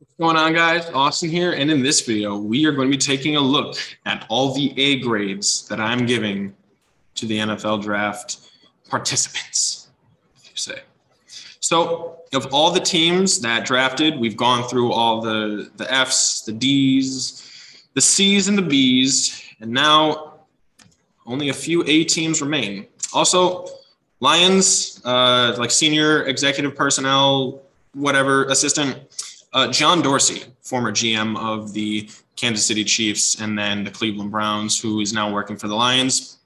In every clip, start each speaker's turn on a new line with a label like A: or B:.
A: What's going on, guys? Austin here. And in this video, we are going to be taking a look at all the A grades that I'm giving to the NFL draft participants, if you say. So, of all the teams that drafted, we've gone through all the, the Fs, the Ds, the Cs, and the Bs. And now only a few A teams remain. Also, Lions, uh, like senior executive personnel, whatever, assistant uh, John Dorsey, former GM of the Kansas City Chiefs and then the Cleveland Browns, who is now working for the Lions.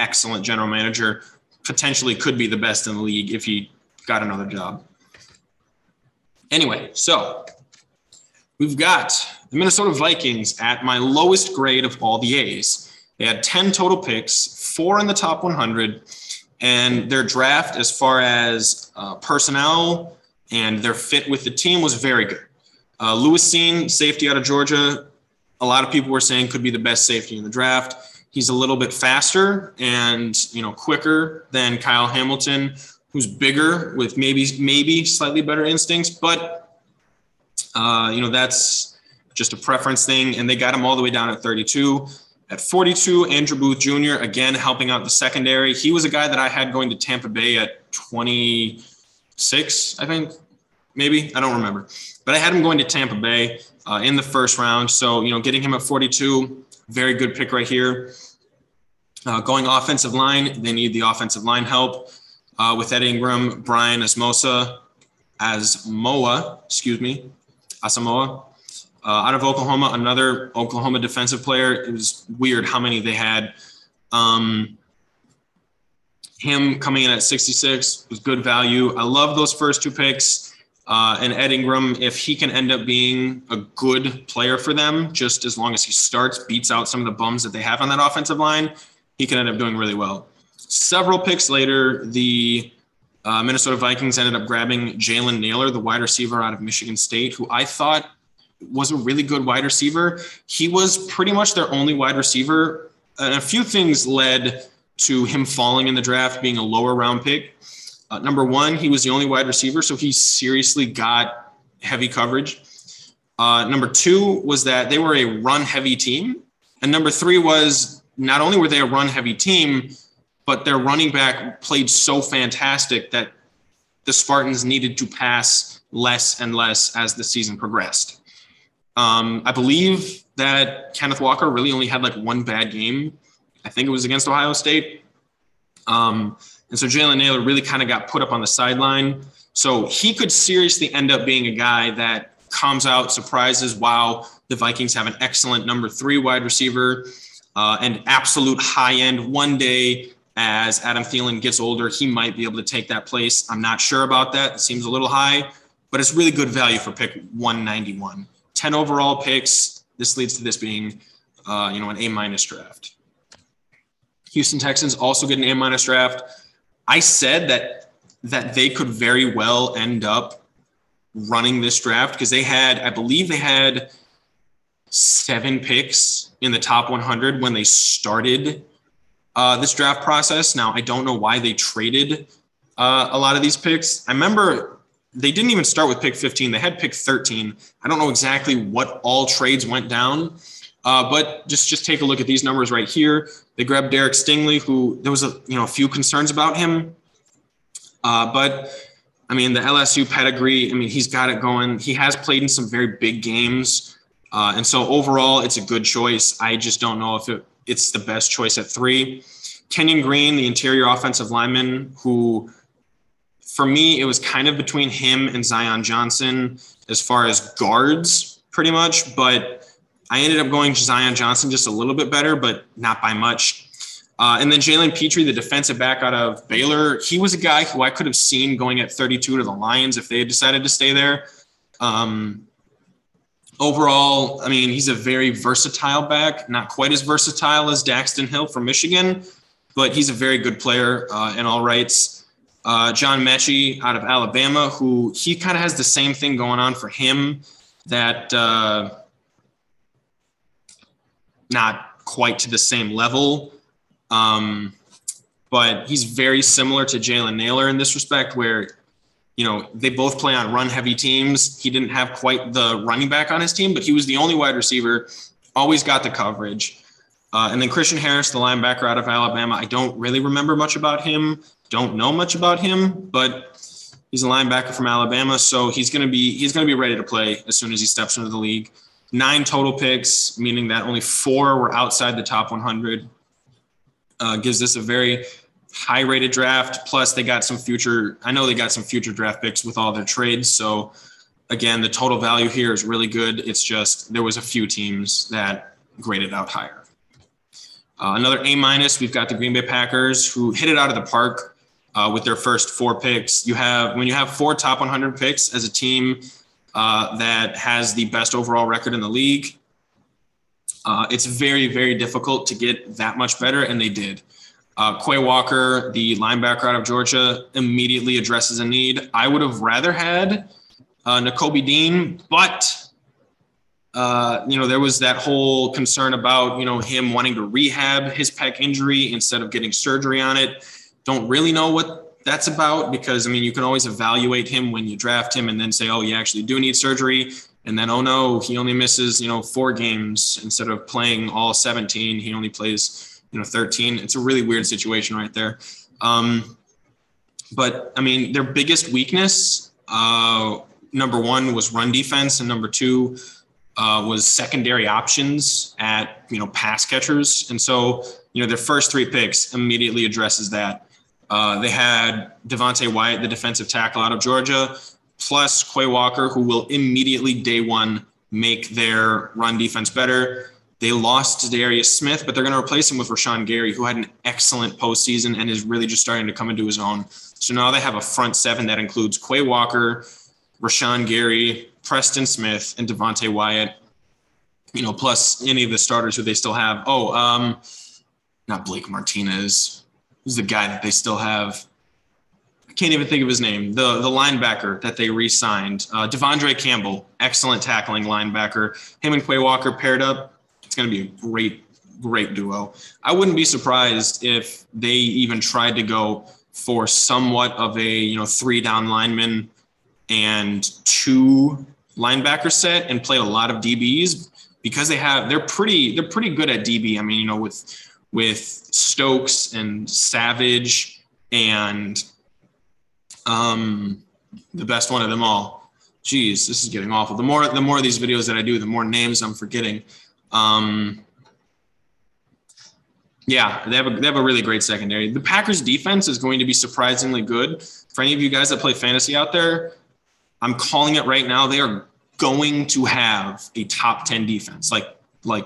A: Excellent general manager. Potentially could be the best in the league if he got another job. Anyway, so we've got the Minnesota Vikings at my lowest grade of all the A's. They had 10 total picks, four in the top 100, and their draft, as far as uh, personnel and their fit with the team, was very good. Uh, Lewis Cine, safety out of Georgia, a lot of people were saying could be the best safety in the draft. He's a little bit faster and you know quicker than Kyle Hamilton, who's bigger with maybe maybe slightly better instincts, but uh, you know that's just a preference thing. And they got him all the way down at 32. At 42, Andrew Booth Jr. again helping out the secondary. He was a guy that I had going to Tampa Bay at 26, I think, maybe I don't remember, but I had him going to Tampa Bay uh, in the first round. So you know, getting him at 42, very good pick right here. Uh, going offensive line, they need the offensive line help uh, with Ed Ingram, Brian Asmosa, as Moa, excuse me, Asamoah. Uh, out of Oklahoma, another Oklahoma defensive player. It was weird how many they had. Um, him coming in at 66 was good value. I love those first two picks. Uh, and Ed Ingram, if he can end up being a good player for them, just as long as he starts, beats out some of the bums that they have on that offensive line, he can end up doing really well. Several picks later, the uh, Minnesota Vikings ended up grabbing Jalen Nailor, the wide receiver out of Michigan State, who I thought was a really good wide receiver. He was pretty much their only wide receiver. And a few things led to him falling in the draft, being a lower round pick. Uh, number one, he was the only wide receiver, so he seriously got heavy coverage. Uh, number two was that they were a run heavy team. And number three was not only were they a run heavy team, but their running back played so fantastic that the Spartans needed to pass less and less as the season progressed. Um, I believe that Kenneth Walker really only had like one bad game. I think it was against Ohio State. Um, and so Jalen Nailor really kind of got put up on the sideline. So he could seriously end up being a guy that comes out, surprises, wow, the Vikings have an excellent number three wide receiver, uh, and absolute high end. One day, as Adam Thielen gets older, he might be able to take that place. I'm not sure about that. It seems a little high, but it's really good value for pick 191. 10 overall picks. This leads to this being, uh, you know, an A minus draft. Houston Texans also get an A minus draft. I said that that they could very well end up running this draft because they had, I believe, they had seven picks in the top 100 when they started uh, this draft process. Now, I don't know why they traded uh, a lot of these picks. I remember they didn't even start with pick 15. They had pick 13. I don't know exactly what all trades went down, uh, but just just take a look at these numbers right here. They grabbed Derek Stingley, who there was a you know a few concerns about him, uh, but I mean the LSU pedigree. I mean he's got it going. He has played in some very big games, uh, and so overall it's a good choice. I just don't know if it, it's the best choice at three. Kenyon Green, the interior offensive lineman, who for me it was kind of between him and Zion Johnson as far as guards, pretty much, but I ended up going Zion Johnson just a little bit better, but not by much. Uh, and then Jalen Pitre, the defensive back out of Baylor, he was a guy who I could have seen going at 32 to the Lions if they had decided to stay there. Um, overall, I mean, he's a very versatile back, not quite as versatile as Daxton Hill from Michigan, but he's a very good player uh, in all rights. Uh, John Metchie out of Alabama, who he kind of has the same thing going on for him that uh, not quite to the same level. Um, but he's very similar to Jalen Nailor in this respect, where you know, they both play on run heavy teams. He didn't have quite the running back on his team, but he was the only wide receiver, always got the coverage. Uh, and then Christian Harris, the linebacker out of Alabama, I don't really remember much about him, don't know much about him, but he's a linebacker from Alabama, so he's to be he's going to be ready to play as soon as he steps into the league. Nine total picks, meaning that only four were outside the top 100. Uh, gives this a very high rated draft. Plus, they got some future. I know they got some future draft picks with all their trades. So, again, the total value here is really good. It's just there was a few teams that graded out higher. Uh, another A minus. We've got the Green Bay Packers who hit it out of the park uh, with their first four picks. You have when you have four top 100 picks as a team uh, that has the best overall record in the league. Uh, it's very, very difficult to get that much better, and they did. Uh, Quay Walker, the linebacker out of Georgia, immediately addresses a need. I would have rather had uh, Nakobe Dean, but uh, you know there was that whole concern about you know him wanting to rehab his pec injury instead of getting surgery on it. Don't really know what that's about because I mean you can always evaluate him when you draft him and then say oh you actually do need surgery. And then oh no he only misses you know four games instead of playing all 17 he only plays you know 13 it's a really weird situation right there. Um, but i mean their biggest weakness uh, number one was run defense and number two uh, was secondary options at you know pass catchers. And so you know their first three picks immediately addresses that uh, they had Devonte Wyatt, the defensive tackle out of Georgia, plus Quay Walker, who will immediately day one make their run defense better. They lost Za'Darius Smith, but they're going to replace him with Rashan Gary, who had an excellent postseason and is really just starting to come into his own. So now they have a front seven that includes Quay Walker, Rashan Gary, Preston Smith, and Devonte Wyatt. You know, plus any of the starters who they still have. Oh, um, not Blake Martinez. Who's the guy that they still have? I can't even think of his name. The the linebacker that they re-signed, uh, De'Vondre Campbell, excellent tackling linebacker. Him and Quay Walker paired up it's going to be a great, great duo. I wouldn't be surprised if they even tried to go for somewhat of a you know three down lineman and two linebacker set and played a lot of DBs because they have they're pretty they're pretty good at DB. I mean, you know, with with Stokes and Savage and um the best one of them all. Geez, this is getting awful. The more the more of these videos that I do, the more names I'm forgetting. Um, yeah, they have a they have a really great secondary. The Packers defense is going to be surprisingly good. For any of you guys that play fantasy out there, I'm calling it right now. They are going to have a top 10 defense. Like like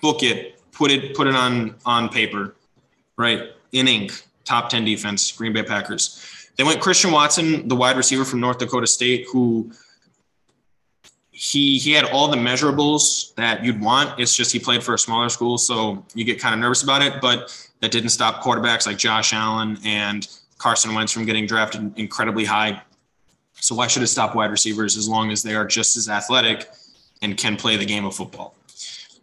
A: book it, put it put it on on paper, right? In ink, top 10 defense, Green Bay Packers. They went Christian Watson, the wide receiver from North Dakota State, who he he had all the measurables that you'd want. It's just he played for a smaller school, so you get kind of nervous about it. But that didn't stop quarterbacks like Josh Allen and Carson Wentz from getting drafted incredibly high. So why should it stop wide receivers as long as they are just as athletic and can play the game of football?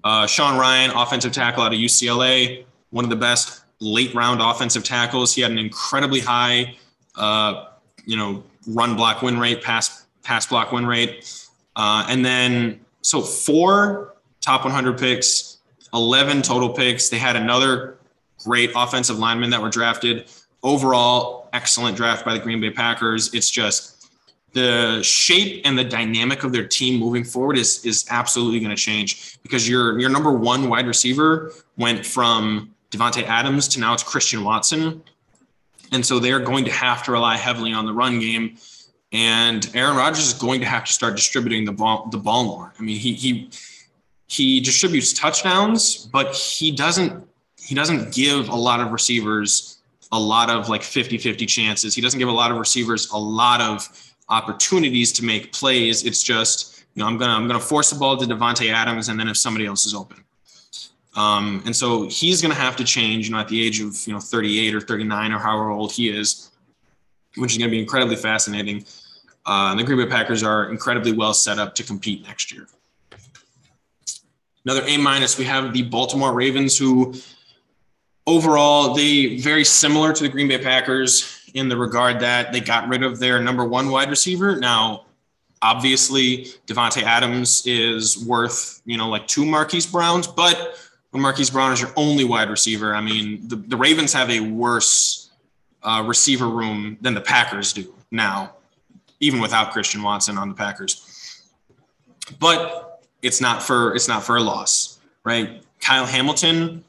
A: Uh, Sean Ryan, offensive tackle out of UCLA, one of the best late round offensive tackles. He had an incredibly high, uh, you know, run block win rate, pass pass block win rate. Uh, and then, so four top 100 picks, 11 total picks. They had another great offensive lineman that were drafted. Overall, excellent draft by the Green Bay Packers. It's just the shape and the dynamic of their team moving forward is is absolutely going to change because your your number one wide receiver went from Davante Adams to now it's Christian Watson. And so they're going to have to rely heavily on the run game and Aaron Rodgers is going to have to start distributing the ball the ball more. I mean, he he he distributes touchdowns, but he doesn't he doesn't give a lot of receivers a lot of like 50-50 chances. He doesn't give a lot of receivers a lot of opportunities to make plays. It's just, you know, I'm gonna I'm gonna force the ball to Davante Adams and then if somebody else is open. Um, and so he's to have to change, you know, at the age of, you know, 38 or 39 or however old he is, which is to be incredibly fascinating. Uh, and the Green Bay Packers are incredibly well set up to compete next year. Another A minus, we have the Baltimore Ravens, who overall they very similar to the Green Bay Packers in the regard that they got rid of their number one wide receiver. Now, obviously, Davante Adams is worth, you know, like two Marquise Browns, but when Marquise Brown is your only wide receiver, I mean, the, the Ravens have a worse uh, receiver room than the Packers do now, even without Christian Watson on the Packers. But it's not for it's not for a loss, right? Kyle Hamilton,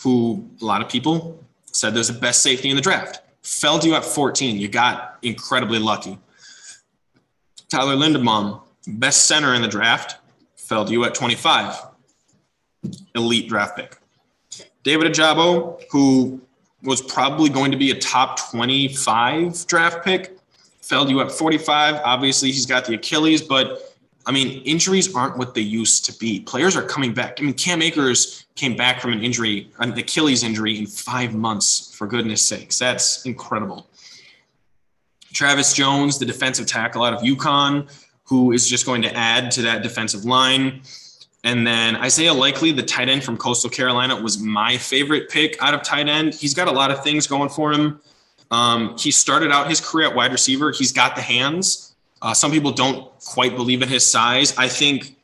A: who a lot of people said there's the best safety in the draft, fell to you at 14. You got incredibly lucky. Tyler Linderbaum, best center in the draft, fell to you at 25. Elite draft pick. David Ojabo, who was probably going to be a top 25 draft pick, fell to you at 45. Obviously, he's got the Achilles, but I mean, injuries aren't what they used to be. Players are coming back. I mean, Cam Akers came back from an injury, an Achilles injury, in five months, for goodness sakes. That's incredible. Travis Jones, the defensive tackle out of UConn, who is just going to add to that defensive line. And then Isaiah Likely, the tight end from Coastal Carolina, was my favorite pick out of tight end. He's got a lot of things going for him. Um, he started out his career at wide receiver. He's got the hands. Uh, some people don't quite believe in his size. I think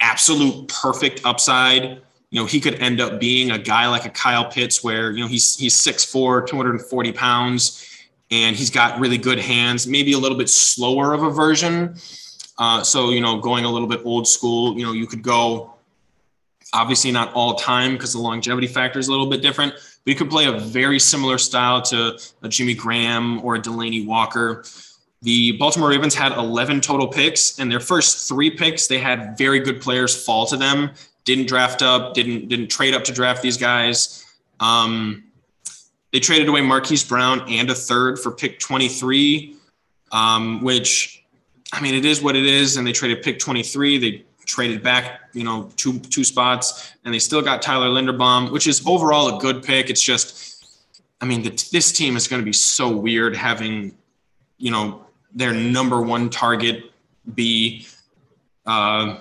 A: absolute perfect upside. You know, he could end up being a guy like a Kyle Pitts, where you know he's he's 6'4", 240 pounds, and he's got really good hands. Maybe a little bit slower of a version. Uh, so you know, going a little bit old school. You know, you could go obviously not all time because the longevity factor is a little bit different. But you could play a very similar style to a Jimmy Graham or a Delanie Walker. The Baltimore Ravens had 11 total picks, and their first three picks, they had very good players fall to them. Didn't draft up, didn't didn't trade up to draft these guys. Um, they traded away Marquise Brown and a third for pick 23, um, which, I mean, it is what it is. And they traded pick 23. They traded back, you know, two two spots, and they still got Tyler Linderbaum, which is overall a good pick. It's just, I mean, the, this team is going to be so weird having, you know, their number one target be uh,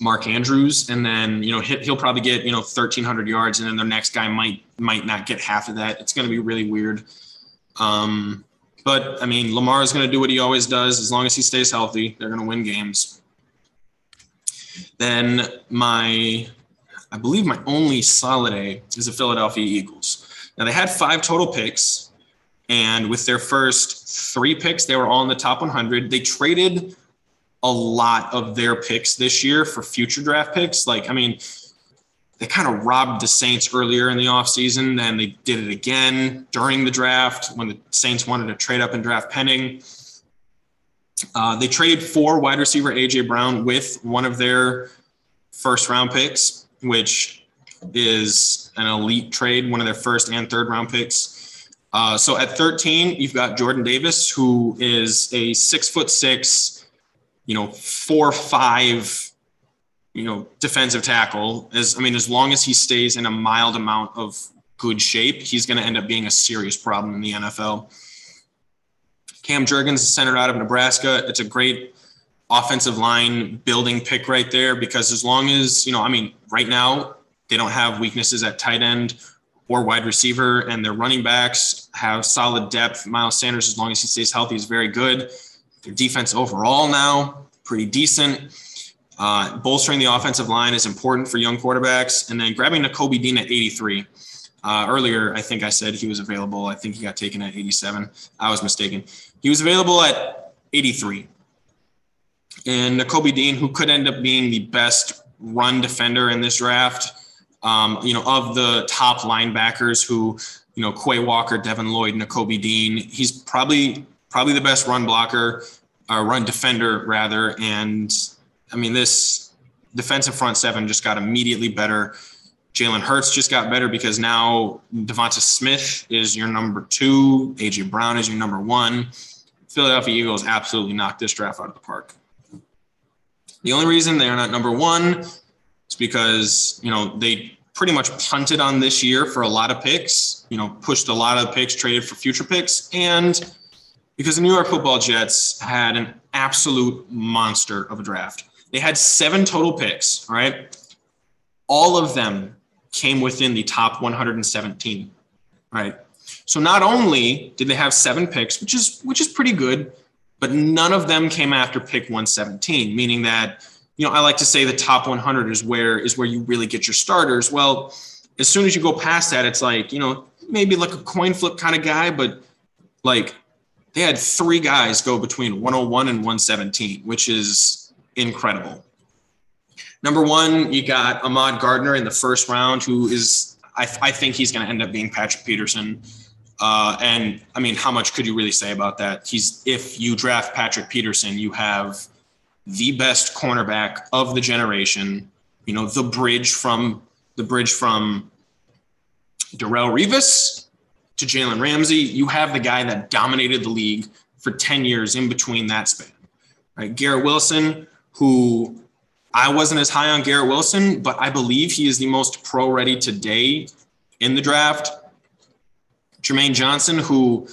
A: Mark Andrews, and then you know he'll probably get you know 1,300 yards, and then their next guy might might not get half of that. It's going to be really weird. Um, but I mean, Lamar is going to do what he always does. As long as he stays healthy, they're going to win games. Then my, I believe my only solid A is the Philadelphia Eagles. Now they had five total picks. And with their first three picks, they were all in the top 100. They traded a lot of their picks this year for future draft picks. Like, I mean, they kind of robbed the Saints earlier in the offseason. Then they did it again during the draft when the Saints wanted to trade up and draft Penning. Uh, they traded for wide receiver AJ Brown with one of their first round picks, which is an elite trade, one of their first and third round picks. Uh, so at 13, you've got Jordan Davis, who is a six foot six, you know, four five, you know, defensive tackle. As I mean, as long as he stays in a mild amount of good shape, he's going to end up being a serious problem in the NFL. Cam Jurgens is centered out of Nebraska. It's a great offensive line building pick right there because as long as, you know, I mean, right now they don't have weaknesses at tight end or wide receiver, and their running backs have solid depth. Miles Sanders, as long as he stays healthy, is very good. Their defense overall now, pretty decent. Uh, bolstering the offensive line is important for young quarterbacks. And then grabbing Nakobe Dean at 83. Uh, earlier, I think I said he was available. I think he got taken at 87. I was mistaken. He was available at 83. And Nakobe Dean, who could end up being the best run defender in this draft, um, you know, of the top linebackers who, you know, Quay Walker, Devin Lloyd, Nakobe Dean, he's probably probably the best run blocker or run defender rather. And I mean, this defensive front seven just got immediately better. Jalen Hurts just got better because now Devonta Smith is your number two, AJ Brown is your number one. Philadelphia Eagles absolutely knocked this draft out of the park. The only reason they are not number one it's because, you know, they pretty much punted on this year for a lot of picks, you know, pushed a lot of picks, traded for future picks. And because the New York football Jets had an absolute monster of a draft. They had seven total picks, right? All of them came within the top 117, right? So not only did they have seven picks, which is which is pretty good, but none of them came after pick 117, meaning that you know I like to say the top 100 is where is where you really get your starters. Well, as soon as you go past that, it's like you know maybe like a coin flip kind of guy, but like they had three guys go between 101 and 117, which is incredible. Number one, you got Ahmad Gardner in the first round, who is, I, I think he's going to end up being Patrick Peterson. Uh, and I mean, how much could you really say about that? He's, if you draft Patrick Peterson, you have the best cornerback of the generation, you know, the bridge from the bridge from Darrelle Revis to Jalen Ramsey. You have the guy that dominated the league for 10 years in between that span. Right? Garrett Wilson, who I wasn't as high on Garrett Wilson, but I believe he is the most pro ready today in the draft. Jermaine Johnson, who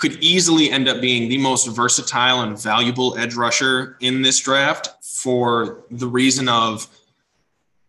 A: could easily end up being the most versatile and valuable edge rusher in this draft for the reason of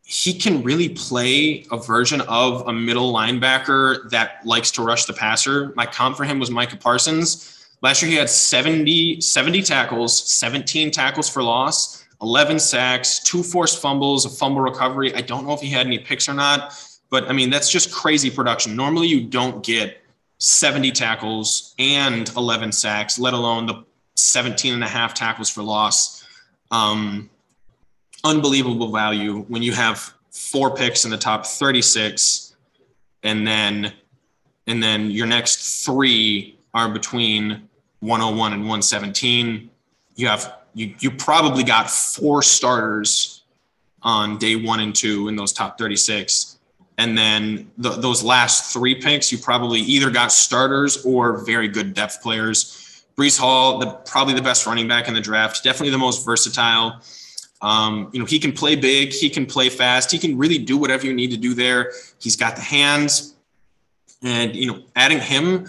A: he can really play a version of a middle linebacker that likes to rush the passer. My comp for him was Micah Parsons. Last year he had 70, 70 tackles, 17 tackles for loss, 11 sacks, two forced fumbles, a fumble recovery. I don't know if he had any picks or not, but I mean, that's just crazy production. Normally you don't get 70 tackles and 11 sacks, let alone the 17 and a half tackles for loss. Um, unbelievable value when you have four picks in the top 36 and then and then your next three are between 101 and 117 you have you you probably got four starters on day one and two in those top 36 and then the, those last three picks you probably either got starters or very good depth players. Breece hall the, probably the best running back in the draft definitely the most versatile. Um, you know, he can play big, he can play fast, he can really do whatever you need to do there. He's got the hands, and you know, adding him,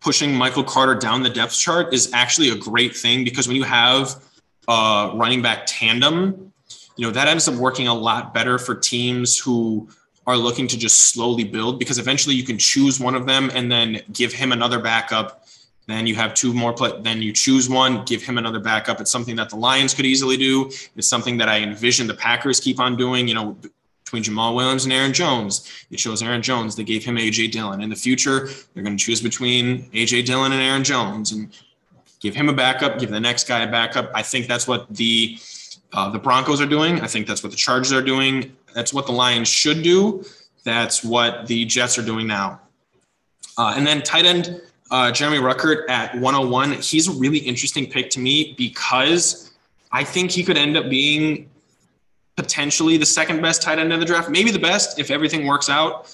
A: pushing Michael Carter down the depth chart is actually a great thing because when you have a running back tandem, you know that ends up working a lot better for teams who are looking to just slowly build because eventually you can choose one of them and then give him another backup then you have two more play. Then you choose one, give him another backup. It's something that the Lions could easily do. It's something that I envision the Packers keep on doing. You know, between Jamaal Williams and Aaron Jones, it shows Aaron Jones. They gave him AJ Dillon. In the future, they're going to choose between AJ Dillon and Aaron Jones and give him a backup. Give the next guy a backup. I think that's what the uh, the Broncos are doing. I think that's what the Chargers are doing. That's what the Lions should do. That's what the Jets are doing now. Uh, and then tight end uh, Jeremy Ruckert at 101. He's a really interesting pick to me because I think he could end up being potentially the second best tight end in the draft, maybe the best if everything works out.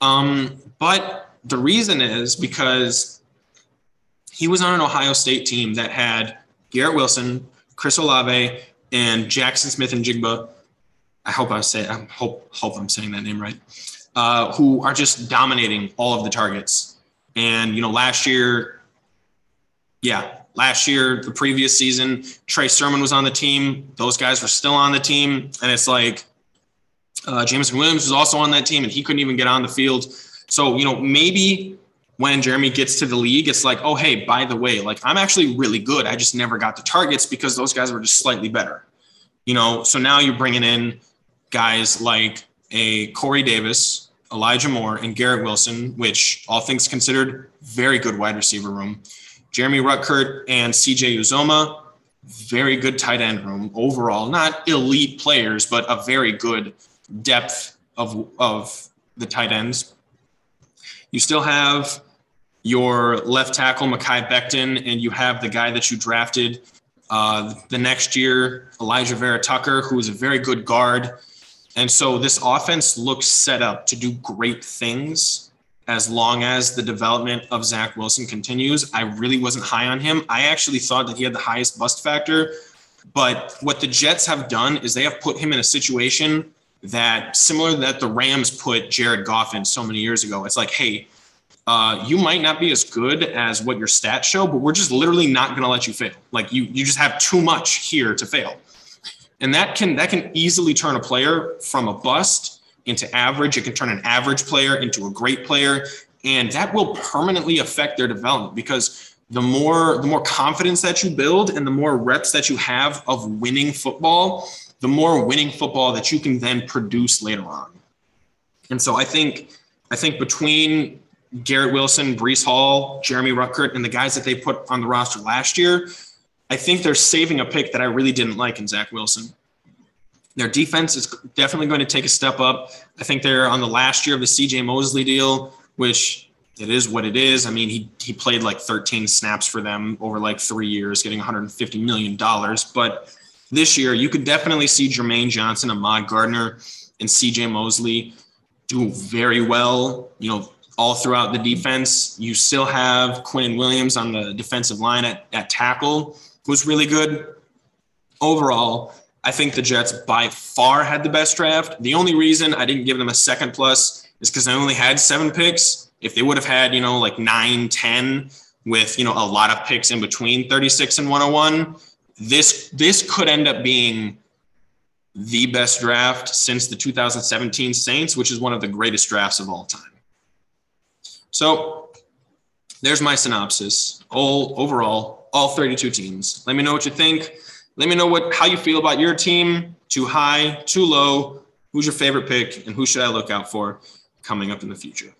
A: Um, but the reason is because he was on an Ohio State team that had Garrett Wilson, Chris Olave, and Jaxon Smith-Njigba. I hope I say I hope hope I'm saying that name right. Uh, who are just dominating all of the targets. And, you know, last year, yeah, last year, the previous season, Trey Sermon was on the team. Those guys were still on the team. And it's like uh, Jameson Williams was also on that team and he couldn't even get on the field. So, you know, maybe when Jeremy gets to the league, it's like, oh, hey, by the way, like I'm actually really good. I just never got the targets because those guys were just slightly better. You know, so now you're bringing in guys like a Corey Davis, Elijah Moore, and Garrett Wilson, which all things considered, very good wide receiver room. Jeremy Ruckert and CJ Uzomah, very good tight end room overall. Not elite players, but a very good depth of, of the tight ends. You still have your left tackle, Mekhi Becton, and you have the guy that you drafted uh, the next year, Alijah Vera-Tucker, who is a very good guard. And so this offense looks set up to do great things as long as the development of Zach Wilson continues. I really wasn't high on him. I actually thought that he had the highest bust factor. But what the Jets have done is they have put him in a situation that similar that the Rams put Jared Goff in so many years ago. It's like, hey, uh, you might not be as good as what your stats show, but we're just literally not going to let you fail. Like you, you just have too much here to fail and that can that can easily turn a player from a bust into average. It can turn an average player into a great player. and that will permanently affect their development because the more the more confidence that you build and the more reps that you have of winning football, the more winning football that you can then produce later on. And so I think I think between Garrett Wilson, Breece Hall, Jeremy Ruckert, and the guys that they put on the roster last year, I think they're saving a pick that I really didn't like in Zach Wilson. Their defense is definitely going to take a step up. I think they're on the last year of the CJ Mosley deal, which it is what it is. I mean, he he played like 13 snaps for them over like three years, getting 150 million dollars. But this year, you could definitely see Jermaine Johnson, Ahmad Gardner, and CJ Mosley do very well. You know, all throughout the defense. You still have Quinn Williams on the defensive line at, at tackle, who's really good. Overall, I think the Jets by far had the best draft. The only reason I didn't give them a second plus is because I only had seven picks. If they would have had, you know, like nine, 10 with, you know, a lot of picks in between 36 and 101, this this could end up being the best draft since the 2017 Saints, which is one of the greatest drafts of all time. So there's my synopsis. All overall, all 32 teams. Let me know what you think. Let me know what how you feel about your team. Too high, too low. Who's your favorite pick, and who should I look out for coming up in the future?